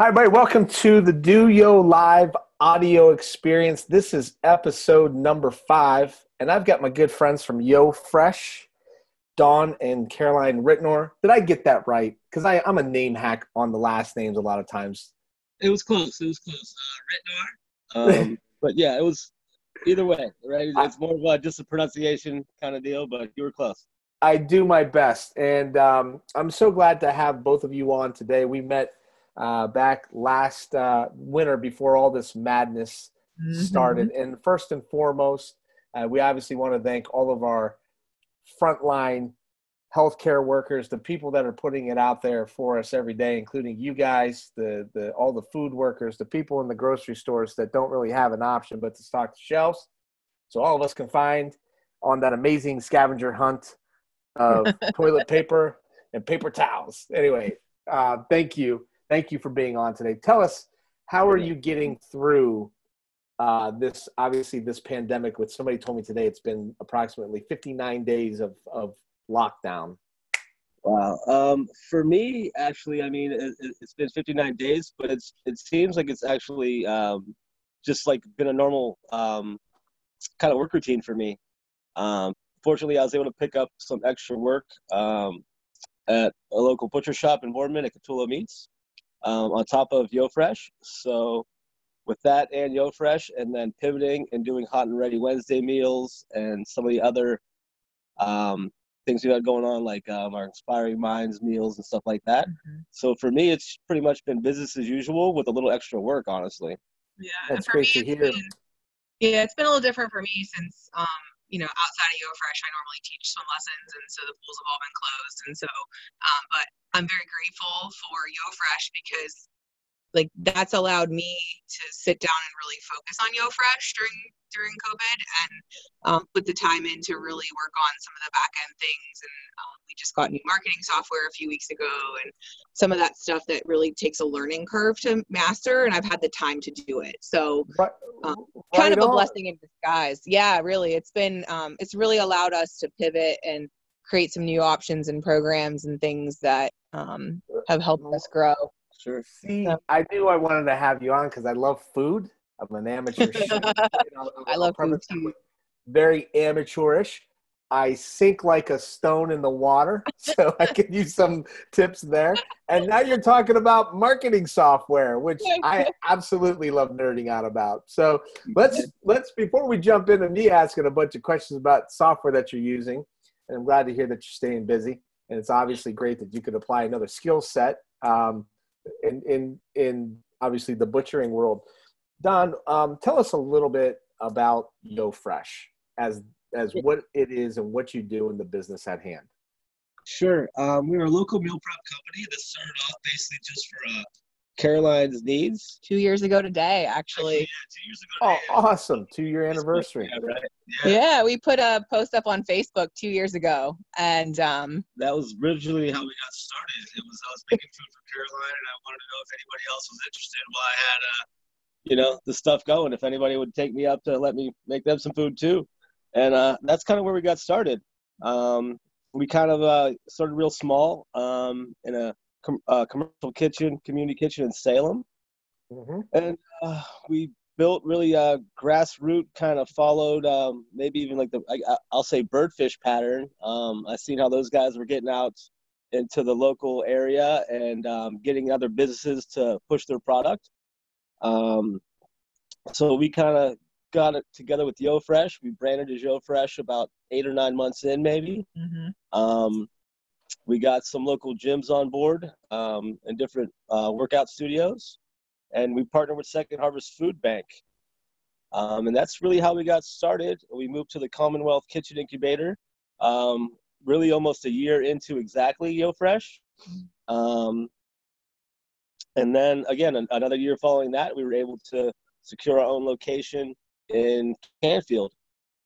Hi, everybody. Welcome to the DOYO Live audio experience. This is episode number five, and I've got my good friends from Yo Fresh, Don and Caroline Ritnor. Did I get that right? Because I'm a name hack on the last names a lot of times. It was close. It was close. Uh, Ritenour. Um, but yeah, it was either way, right? It's more of a, just a pronunciation kind of deal, but you were close. I do my best, and um, I'm so glad to have both of you on today. We met uh, back last uh, winter before all this madness mm-hmm. started. And first and foremost, uh, we obviously want to thank all of our frontline healthcare workers, the people that are putting it out there for us every day, including you guys, the the all the food workers, the people in the grocery stores that don't really have an option but to stock the shelves, so all of us can find on that amazing scavenger hunt of toilet paper and paper towels. Anyway, uh, thank you thank you for being on today. Tell us how are you getting through uh, this obviously this pandemic? With somebody told me today it's been approximately 59 days of of lockdown. Wow. Um, for me, actually, I mean, it, has been 59 days, but it's it seems like it's actually um, just like been a normal um, kind of work routine for me. Um, fortunately, I was able to pick up some extra work um, at a local butcher shop in Boardman at Catula Meats um, on top of YoFresh. So with that and YoFresh, and then pivoting and doing hot and ready Wednesday meals and some of the other um, things we got going on, like um, our inspiring minds meals and stuff like that. Mm-hmm. So for me, it's pretty much been business as usual with a little extra work, honestly. Yeah, that's great me, to hear. Been, yeah, it's been a little different for me since um, you know, outside of YoFresh, I normally teach swim lessons, and so the pools have all been closed. And so, um, but I'm very grateful for YoFresh because, like, that's allowed me to sit down and really focus on YoFresh during during COVID and um, put the time in to really work on some of the back end things. And um, we just got new marketing software a few weeks ago, and some of that stuff that really takes a learning curve to master. And I've had the time to do it, so um, kind of a blessing in disguise. Yeah, really, it's been um, it's really allowed us to pivot and create some new options and programs and things that um, have helped us grow. Sure. See. I knew I wanted to have you on because I love food I'm an amateur. you know, I love food too. Very amateurish. I sink like a stone in the water, so I could use some tips there. And now you're talking about marketing software, which I absolutely love nerding out about. So let's let's before we jump into me asking a bunch of questions about software that you're using, and I'm glad to hear that you're staying busy. And it's obviously great that you could apply another skill set um, in in in obviously the butchering world. Don, um, tell us a little bit about Yo Fresh as as what it is and what you do in the business at hand. Sure. Um, we're a local meal prep company that started off basically just for uh, Caroline's needs. Two years ago today, actually. actually yeah, two years ago today. Oh, awesome. Two year anniversary. Yeah, right. Yeah. yeah. we put a post up on Facebook two years ago. And um, that was originally how we got started. It was I was making food for Caroline and I wanted to know if anybody else was interested. Well, I had uh, you know the stuff going if anybody would take me up to let me make them some food too and uh, that's kind of where we got started um, we kind of uh, started real small um, in a com- uh, commercial kitchen community kitchen in salem mm-hmm. and uh, we built really a uh, grassroots kind of followed um, maybe even like the I, will say birdfish pattern um, i seen how those guys were getting out into the local area and um, getting other businesses to push their product um, so we kind of got it together with YoFresh. We branded as YoFresh about eight or nine months in, maybe. Mm-hmm. Um, we got some local gyms on board um, and different uh, workout studios, and we partnered with Second Harvest Food Bank. Um, and that's really how we got started. We moved to the Commonwealth Kitchen Incubator, um, really almost a year into exactly YoFresh. Mm-hmm. Um, and then again, another year following that, we were able to secure our own location in Canfield.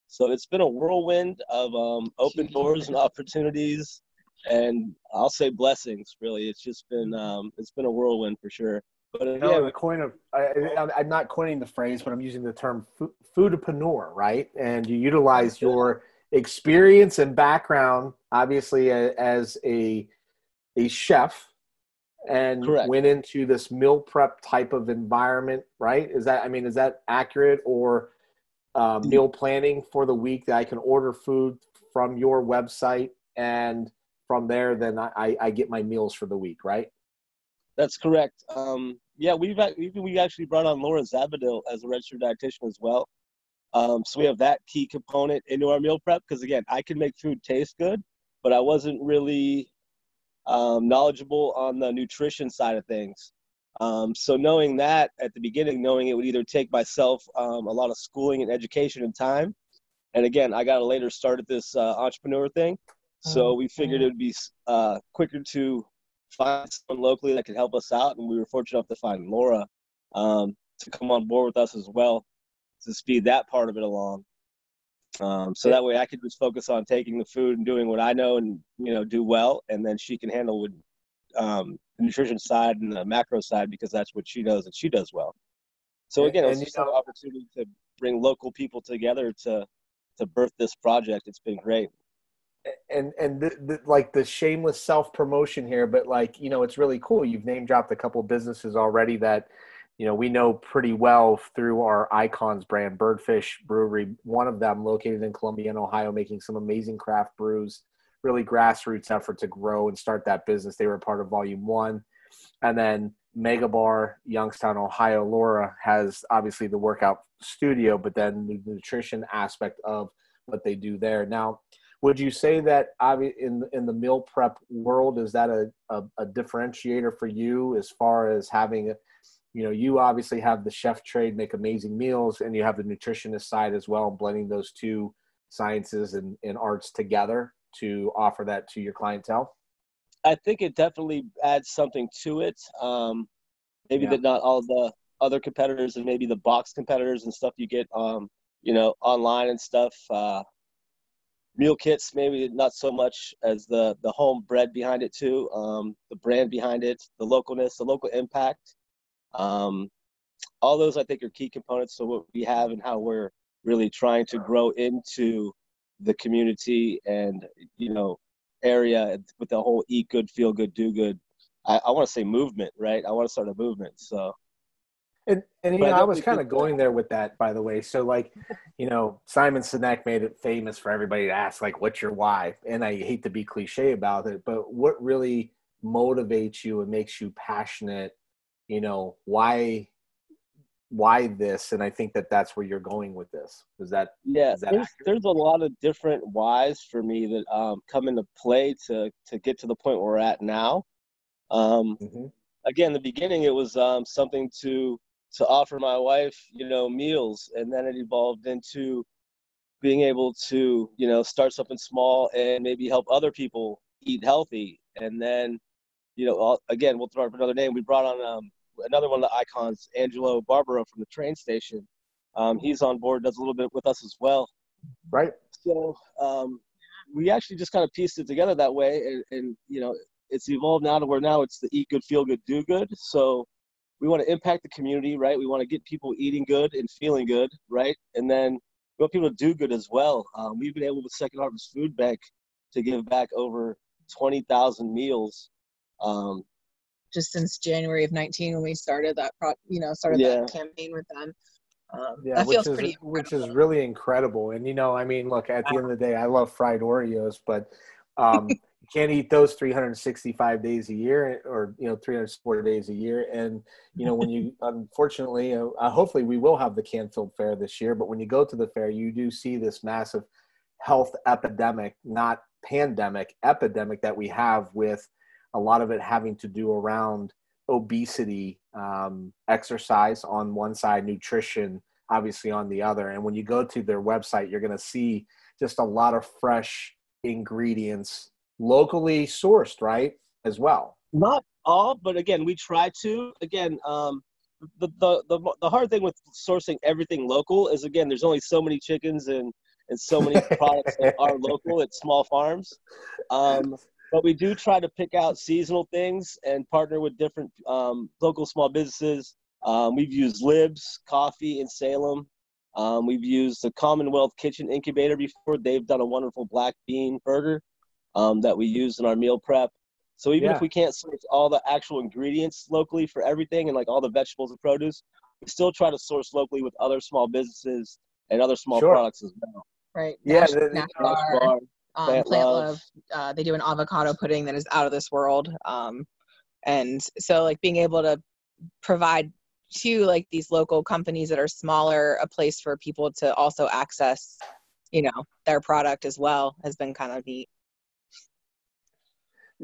So it's been a whirlwind of um, open doors and opportunities, and I'll say blessings. Really, it's just been um, it's been a whirlwind for sure. But uh, no, yeah, the coin of I, am not coining the phrase, but I'm using the term foodpreneur, right? And you utilize your experience and background, obviously, as a a chef and Correct. went into this meal prep type of environment, right? Is that I mean, is that accurate or uh, meal planning for the week that I can order food from your website and from there then I, I get my meals for the week, right? That's correct. Um, yeah, we've even we actually brought on Laura Zabadil as a registered dietitian as well. Um, so we have that key component into our meal prep because again, I can make food taste good, but I wasn't really um, knowledgeable on the nutrition side of things. Um, so knowing that at the beginning, knowing it would either take myself um, a lot of schooling and education and time, and again, I got to later start at this uh, entrepreneur thing, so we figured it would be uh, quicker to find someone locally that could help us out, and we were fortunate enough to find Laura um, to come on board with us as well to speed that part of it along. Um, so that way I could just focus on taking the food and doing what I know and you know do well, and then she can handle with um, the nutrition side and the macro side because that's what she knows and she does well. So again, it's just an opportunity to bring local people together to to birth this project. It's been great. And and the, the, like the shameless self promotion here, but like you know, it's really cool. You've name dropped a couple businesses already that you know we know pretty well through our icons brand birdfish brewery one of them located in columbiana ohio making some amazing craft brews really grassroots effort to grow and start that business. They were part of volume one. And then mega bar youngstown ohio laura has obviously the workout studio but then the nutrition aspect of what they do there. Now would you say that in in the meal prep world is that a, a, a differentiator for you as far as having you know you obviously have the chef trade make amazing meals and you have the nutritionist side as well and blending those two sciences and, and arts together to offer that to your clientele i think it definitely adds something to it um, maybe yeah. that not all the other competitors and maybe the box competitors and stuff you get um, you know online and stuff uh, meal kits maybe not so much as the the home bread behind it too um, the brand behind it the localness the local impact um, all those I think are key components to what we have and how we're really trying to grow into the community and you know area with the whole eat good, feel good, do good. I, I want to say movement, right? I want to start a movement. So and and you know, I, I was kind of going there with that, by the way. So like, you know, Simon Sinek made it famous for everybody to ask, like, "What's your why?" And I hate to be cliche about it, but what really motivates you and makes you passionate you know why why this and i think that that's where you're going with this is that yeah is that there's, there's, a lot of different whys for me that um, come into play to to get to the point where we're at now um, mm-hmm. again the beginning it was um, something to to offer my wife you know meals and then it evolved into being able to you know start something small and maybe help other people eat healthy and then you know, again, we'll throw up another name. We brought on um, another one of the icons, Angelo Barbaro from the train station. Um, he's on board, does a little bit with us as well. Right. So um, we actually just kind of pieced it together that way, and, and, you know, it's evolved now to where now it's the eat good, feel good, do good. So we want to impact the community, right? We want to get people eating good and feeling good, right? And then we want people to do good as well. Um, we've been able with Second Harvest Food Bank to give back over 20,000 meals um, just since January of 19 when we started that pro, you know, started yeah. that campaign with them. Um, yeah, that feels is, pretty which is really incredible. And you know, I mean, look, at the end of the day, I love fried Oreos, but um, you can't eat those 365 days a year, or you know, 304 days a year. And you know, when you unfortunately, uh, uh, hopefully, we will have the Canfield Fair this year. But when you go to the fair, you do see this massive health epidemic, not pandemic, epidemic that we have with a lot of it having to do around obesity, um, exercise on one side, nutrition obviously on the other. And when you go to their website, you're going to see just a lot of fresh ingredients, locally sourced, right? As well. Not all, but again, we try to. Again, um, the, the, the, the hard thing with sourcing everything local is again, there's only so many chickens and, and so many products that are local at small farms. Um, but we do try to pick out seasonal things and partner with different um, local small businesses. Um, we've used Libs Coffee in Salem. Um, we've used the Commonwealth Kitchen Incubator before. They've done a wonderful black bean burger um, that we use in our meal prep. So even Yeah. if we can't source all the actual ingredients locally for everything and like all the vegetables and produce, we still try to source locally with other small businesses and other small Sure. products as well. Right. Yeah, Nash, the- Nash Nash Bar, Bar, um, Plant Plant, Love. Love. Uh, they do an avocado pudding that is out of this world. Um, and so like being able to provide to like these local companies that are smaller a place for people to also access, you know, their product as well has been kind of neat.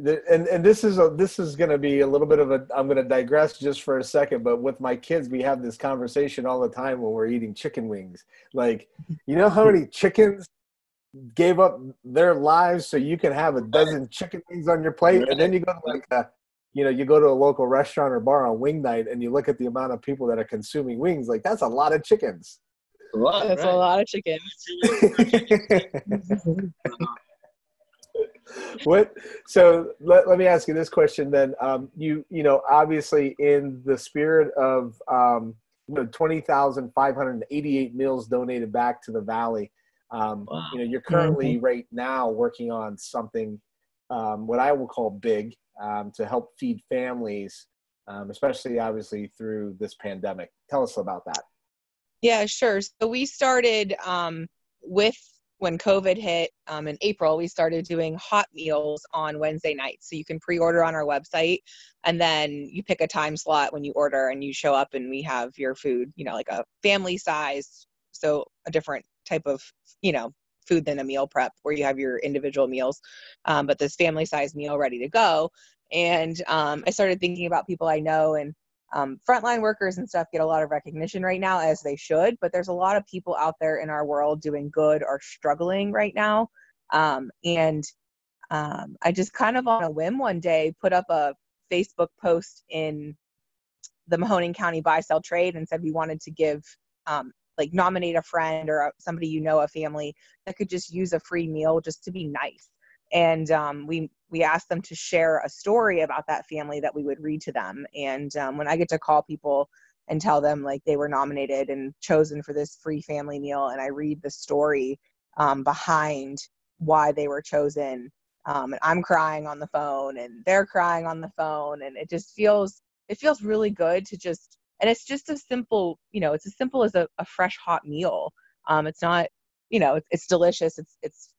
The- and and this is a this is going to be a little bit of a i'm going to digress just for a second but with my kids we have this conversation all the time when we're eating chicken wings like you know how many chickens gave up their lives so you can have a dozen chicken wings on your plate and then you go to like a you know you go to a local restaurant or bar on wing night and you look at the amount of people that are consuming wings like that's a lot of chickens A lot, That's right? a lot of chicken. what so let, let me ask you this question then um, you you know obviously in the spirit of um, you know 20,588 meals donated back to the valley um, Wow. you know you're currently right now working on something um, what I will call big um, to help feed families um, especially obviously through this pandemic tell us about that Yeah, sure. So we started um, with when COVID hit um, in April, we started doing hot meals on Wednesday nights. So you can pre order on our website and then you pick a time slot when you order and you show up and we have your food, you know, like a family size. So a different type of, you know, food than a meal prep where you have your individual meals, um, but this family size meal ready to go. And um, I started thinking about people I know and um, frontline workers and stuff get a lot of recognition right now as they should but there's a lot of people out there in our world doing good or struggling right now. Um, and um, i just kind of on a whim one day put up a facebook post in the mahoning county buy sell trade and said we wanted to give um, like nominate a friend or somebody you know a family that could just use a free meal just to be nice and um, we we asked them to share a story about that family that we would read to them. And um, when i get to call people and tell them like they were nominated and chosen for this free family meal and i read the story um, behind why they were chosen um, and i'm crying on the phone and they're crying on the phone and it just feels it feels really good to just and it's just a simple you know it's as simple as a, a fresh hot meal. Um, it's not you know it's, it's delicious it's it's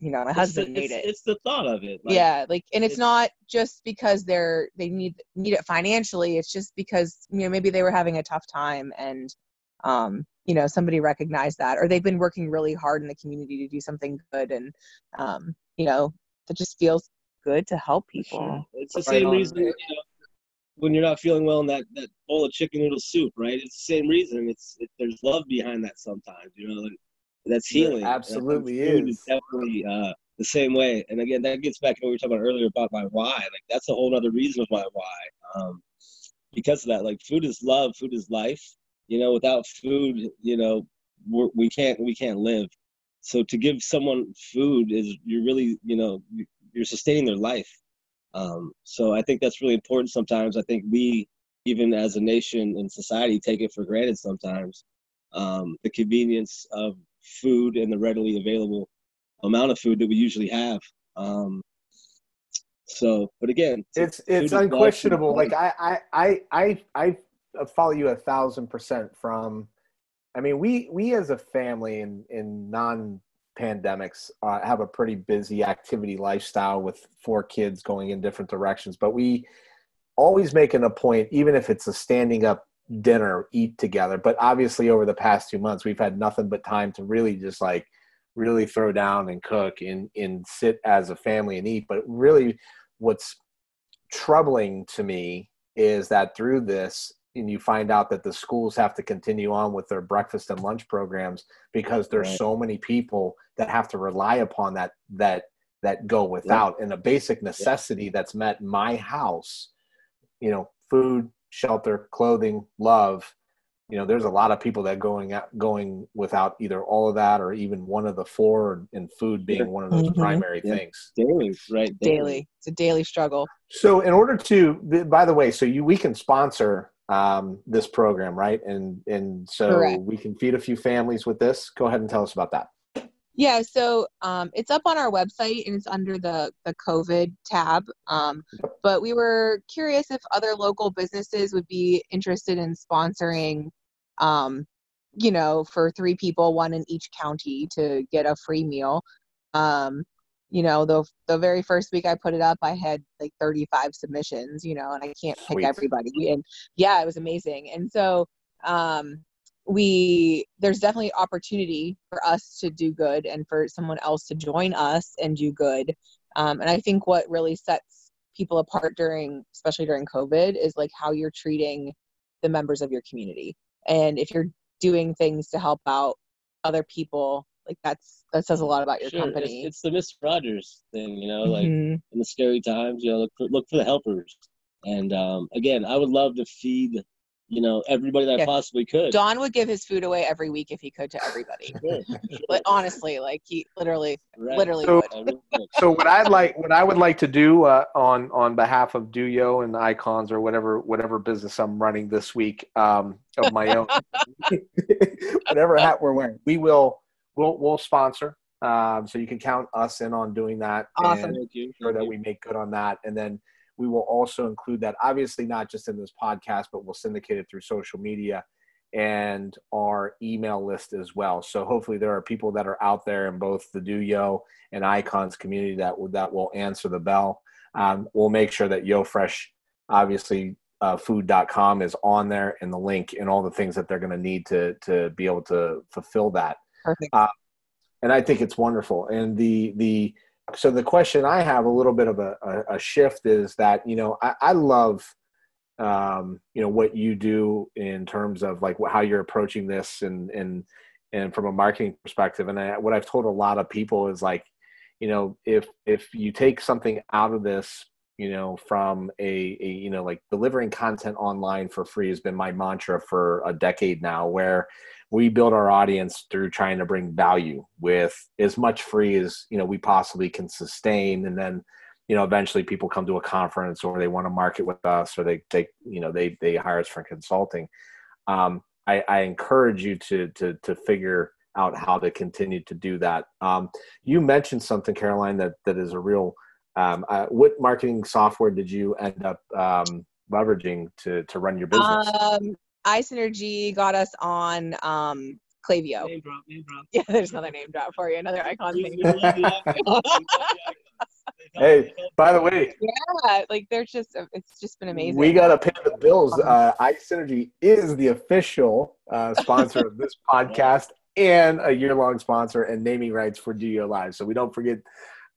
you know my It's husband the, made it's, it it's the thought of it. Like, yeah like and it's, it's- not just because they're they need need it financially it's just because you know maybe they were having a tough time and um you know somebody recognized that or they've been working really hard in the community to do something good and um you know it just feels good to help people Sure. It's the Right same reason, you know, when you're not feeling well in that, that bowl of chicken noodle soup, right? It's the same reason. It's it, there's love behind that sometimes, you know. And that's healing. And I think absolutely food is. definitely uh, the same way. And again, that gets back to what we were talking about earlier about my why. Like that's a whole other reason of my why. Um, because of that, like food is love, food is life. You know, without food, you know, we're, we can't we can't live. So to give someone food is you're really, you know, you're sustaining their life. Um, so I think that's really important sometimes. I think we, even as a nation and society, take it for granted sometimes. Um, the convenience of food and the readily available amount of food that we usually have. Um, so, but again, it's it's is love, food is unquestionable. Like I I I I follow you a thousand percent. From, I mean, we we as a family in in non pandemics uh, have a pretty busy activity lifestyle with four kids going in different directions. But we always making a point, even if it's a standing up dinner, eat together. But obviously, over the past two months, we've had nothing but time to really just like really throw down and cook and and sit as a family and eat. But really, what's troubling to me is that through this and you find out that the schools have to continue on with their breakfast and lunch programs because there's Right. so many people that have to rely upon that that that go without and a basic necessity that's met my house you know food shelter clothing love you know there's a lot of people that going out going without either all of that or even one of the four and food being one of those Mhm. primary Yeah. things daily, right? daily it's a daily struggle so, in order to, by the way, so you we can sponsor um, this program, right? And and so Correct. we can feed a few families with this. Go ahead and tell us about that. Yeah, so um, it's up on our website and it's under the the COVID tab. Um, but we were curious if other local businesses would be interested in sponsoring, um, you know, for three people, one in each county, to get a free meal. Um, you know, the the very first week I put it up, I had like 35 submissions. You know, and I can't pick Sweet. everybody. And yeah, it was amazing. And so um, we there's definitely opportunity for us to do good and for someone else to join us and do good um, and i think what really sets people apart during especially during covid is like how you're treating the members of your community and if you're doing things to help out other people like that's that says a lot about your sure. company it's, it's, the miss rogers thing you know like mm-hmm. in the scary times you know look for, look for the helpers and um, again i would love to feed you know everybody that yeah. possibly could. Don would give his food away every week if he could to everybody. sure, sure. But honestly, like he literally, right. literally so, would. so what I'd like, what I would like to do uh, on on behalf of DOYO and Icons or whatever whatever business I'm running this week um, of my own, whatever hat we're wearing, we will we'll we'll sponsor. Um, so you can count us in on doing that. Awesome. And sure that we make good on that, and then we will also include that, obviously, not just in this podcast, but we'll syndicate it through social media and our email list as well. So hopefully, there are people that are out there in both the DOYO and Icons community that will, that will answer the bell. Um, we'll make sure that YoFresh, obviously, uh, food.com is on there and the link and all the things that they're going to need to to be able to fulfill that. Perfect. Uh, and I think it's wonderful. And the the so the question I have a little bit of a, a, a shift is that you know I, I love um, you know what you do in terms of like how you're approaching this and and and from a marketing perspective. And I, what I've told a lot of people is like you know if if you take something out of this you know from a, a, you know like delivering content online for free has been my mantra for a decade now where we build our audience through trying to bring value with as much free as you know we possibly can sustain. And then you know eventually people come to a conference or they want to market with us or they they you know they they hire us for consulting. Um, I, I encourage you to to to figure out how to continue to do that. Um, you mentioned something caroline that that is a real um, uh, what marketing software did you end up um, leveraging to to run your business? Um, iSynergy got us on um, Klaviyo. Name drop, name drop. Yeah, there's another name drop for you, another icon thing. hey, by the way. Yeah, like there's just it's just been amazing. We gotta pay the bills. Uh, iSynergy is the official uh, sponsor of this podcast and a year-long sponsor and naming rights for DOYO Live. So we don't forget,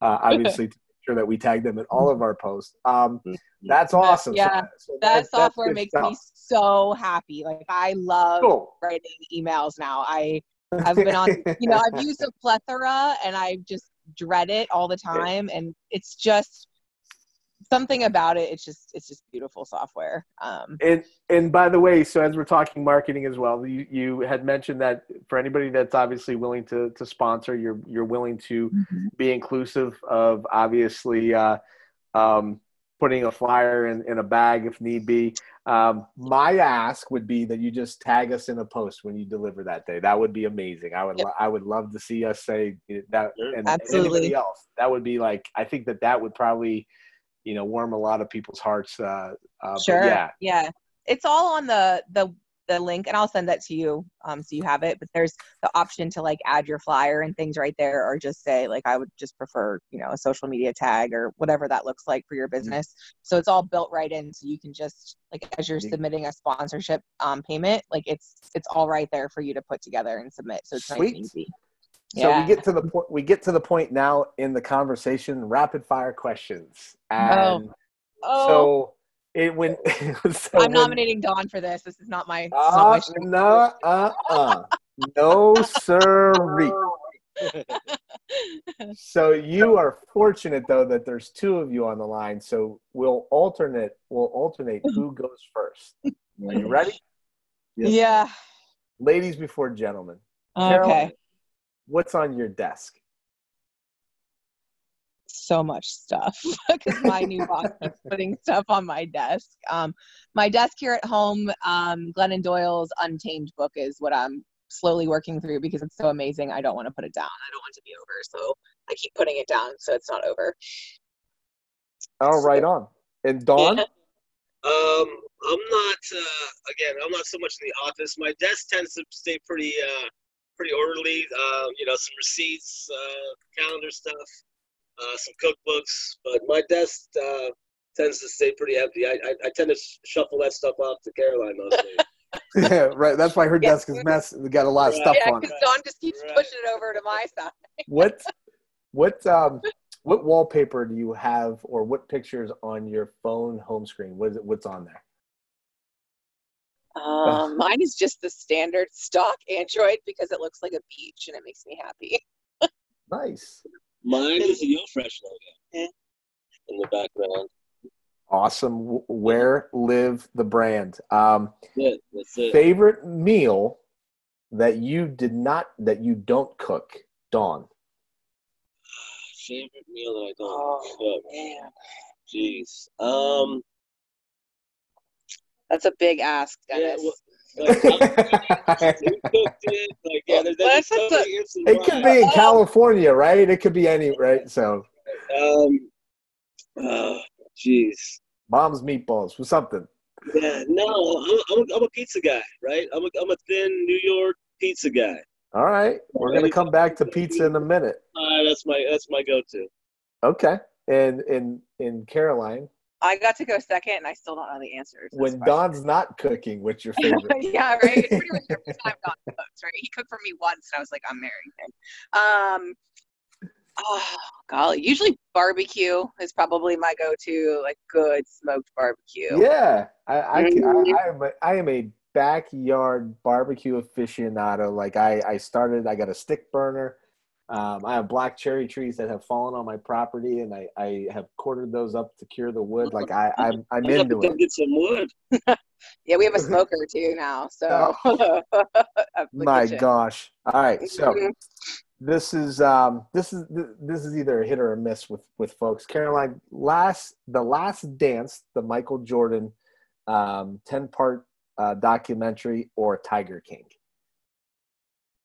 uh, obviously, sure that we tag them in all of our posts. Um, mm-hmm. that's awesome. Yeah, so, so that, that, software makes stuff. me so happy. Like I love cool. writing emails now. I I've been on, you know, I've used a plethora and I just dread it all the time, and it's just something about it it's just it's just beautiful software um, and and by the way so as we're talking marketing as well you you had mentioned that for anybody that's obviously willing to to sponsor you're you're willing to mm-hmm. be inclusive of obviously uh, um, putting a flyer in, in a bag if need be um, my ask would be that you just tag us in a post when you deliver that day that would be amazing i would yep. lo- i would love to see us say that and, Absolutely. anybody else that would be like i think that that would probably you know warm a lot of people's hearts. Uh, uh, sure. Yeah. Yeah. It's all on the the the link, and I'll send that to you um, so you have it. But there's the option to like add your flyer and things right there, or just say like I would just prefer you know a social media tag or whatever that looks like for your mm-hmm. business. Mm-hmm. So it's all built right in, so you can just like as you're mm-hmm. submitting a sponsorship um, payment, like it's it's all right there for you to put together and submit. So it's Sweet. nice and easy. So yeah. we get to the point. We get to the point now in the conversation. Rapid fire questions, and oh. so it when. so I'm when, nominating Don for this. This is not my. Uh, no, uh, uh, no, sir. so you are fortunate though that there's two of you on the line. So we'll alternate. We'll alternate who goes first. Are you ready? Yes. Yeah. Ladies before gentlemen. Okay what's on your desk? So much stuff because my new boss keeps putting stuff on my desk. Um, my desk here at home, um, Glennon Doyle's Untamed book is what I'm slowly working through because it's so amazing. I don't want to put it down. I don't want it to be over. So I keep putting it down so it's not over. Oh, right on. And Don? Yeah. Um, I'm not. Uh, again, I'm not so much in the office. My desk tends to stay pretty, uh, pretty orderly. Um, you know, some receipts, uh, calendar stuff, uh, some cookbooks. But my desk uh, tends to stay pretty empty. I, I, I tend to shuffle that stuff off to Caroline mostly. yeah, right. That's why her yeah. desk is mess. We got a lot of stuff yeah, on it. Yeah, because Don just keeps right. pushing it over to my side. what, what, um, what wallpaper do you have, or what pictures on your phone home screen? What is it? What's on there? Um, mine is just the standard stock Android because it looks like a beach and it makes me happy. nice. Mine is the Yo Fresh logo in the background. Awesome. Where live the brand? Um, That's. That's it. Favorite meal that you did not that you don't cook, Don. Favorite meal that I don't oh, cook. Man. Jeez. Um. That's a big ask, Dennis. Yeah, well, it, could be in California, right? It could be any, right? So. Um. Uh, Jeez. Mom's meatballs for something. Yeah, no, I'm, I'm, a, I'm a pizza guy, right? I'm a, I'm a thin New York pizza guy. All right, we're gonna come back to pizza in a minute. Uh, that's my that's my go-to. Okay, and in in Caroline. I got to go second, and I still don't know the answers. When Don's not cooking, what's your favorite? yeah, right. It's pretty much every time Don cooks, right? He cooked for me once, and I was like, I'm marrying him. Um, Oh golly, usually barbecue is probably my go-to, like good smoked barbecue. Yeah, I I, mm-hmm. I, I, am a, I am a backyard barbecue aficionado. Like I I started, I got a stick burner. Um, I have black cherry trees that have fallen on my property, and I, I have quartered those up to cure the wood. Like I, I'm, I'm into it. Get some wood. yeah, we have a smoker too now. So, oh. my gosh! All right, so mm-hmm this is um, this is this is either a hit or a miss with with folks. Caroline, last the last dance, the Michael Jordan um, ten part uh, documentary, or Tiger King.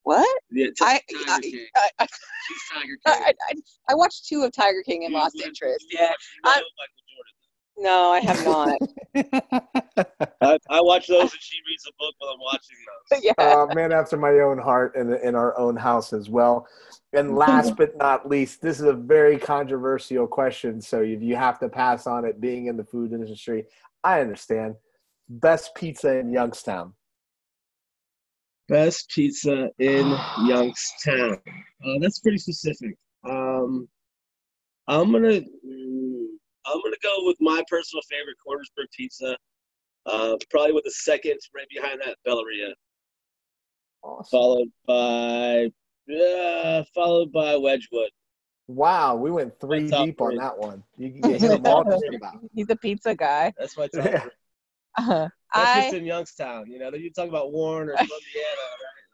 What? Yeah, t- I, Tiger King. I, I, Tiger King. I, I, watched two of Tiger King and yeah, lost interest. Yeah. No, I have not. I, I, watch those and she reads a book while I'm watching those. Yeah. Uh, man after my own heart and in our own house as well. And last but not least, this is a very controversial question. So if you have to pass on it being in the food industry, I understand. Best pizza in Youngstown. Best pizza in Youngstown. Uh, that's pretty specific. Um, I'm gonna I'm gonna go with my personal favorite, Cornersburg Pizza. Uh, probably with the second right behind that, Belleria. Awesome. Followed by, uh, followed by Wedgewood. Wow, we went three deep on that one. You, you hit them all just about. He's a pizza guy. That's my top. Yeah. Uh, That's I, just in Youngstown, you know. You talk about Warren or Columbiana, right?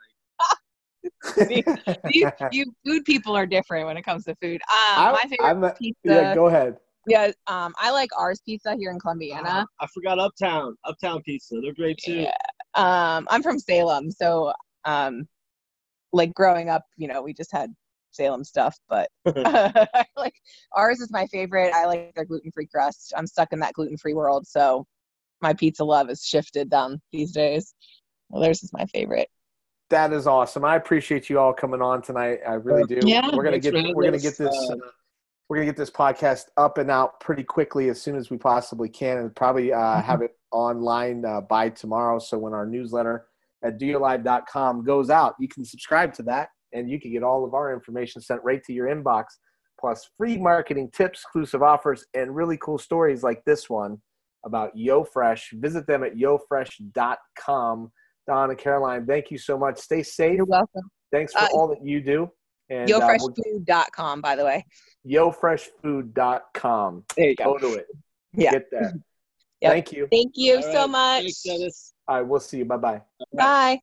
Like, you, you, food people are different when it comes to food. Um, my favorite a, pizza. Yeah, go ahead. Yeah, um, I like ours Pizza here in Columbiana. Uh, I forgot Uptown, Uptown Pizza. They're great too. Yeah. Um, I'm from Salem, so um, like growing up, you know, we just had Salem stuff, but like ours is my favorite. I like their gluten free crust. I'm stuck in that gluten free world, so my pizza love has shifted down these days. Well, theirs is my favorite. That is awesome. I appreciate you all coming on tonight. I really do. Yeah, we're gonna get we're gonna get this. Uh, we're going to get this podcast up and out pretty quickly as soon as we possibly can and probably uh, mm-hmm. have it online uh, by tomorrow. So when our newsletter at doyolive.com goes out, you can subscribe to that and you can get all of our information sent right to your inbox, plus free marketing tips, exclusive offers, and really cool stories like this one about YoFresh. Visit them at yofresh.com. Don and Caroline, thank you so much. Stay safe. You're welcome. Thanks for uh, all that you do. And, YoFreshFood.com, uh, by the way. YoFreshFood.com. There you go. Go to it. Yeah. Get there. Yep. Thank you. Thank you All so right. much. Thanks, All right, we'll see you. Bye-bye. Bye.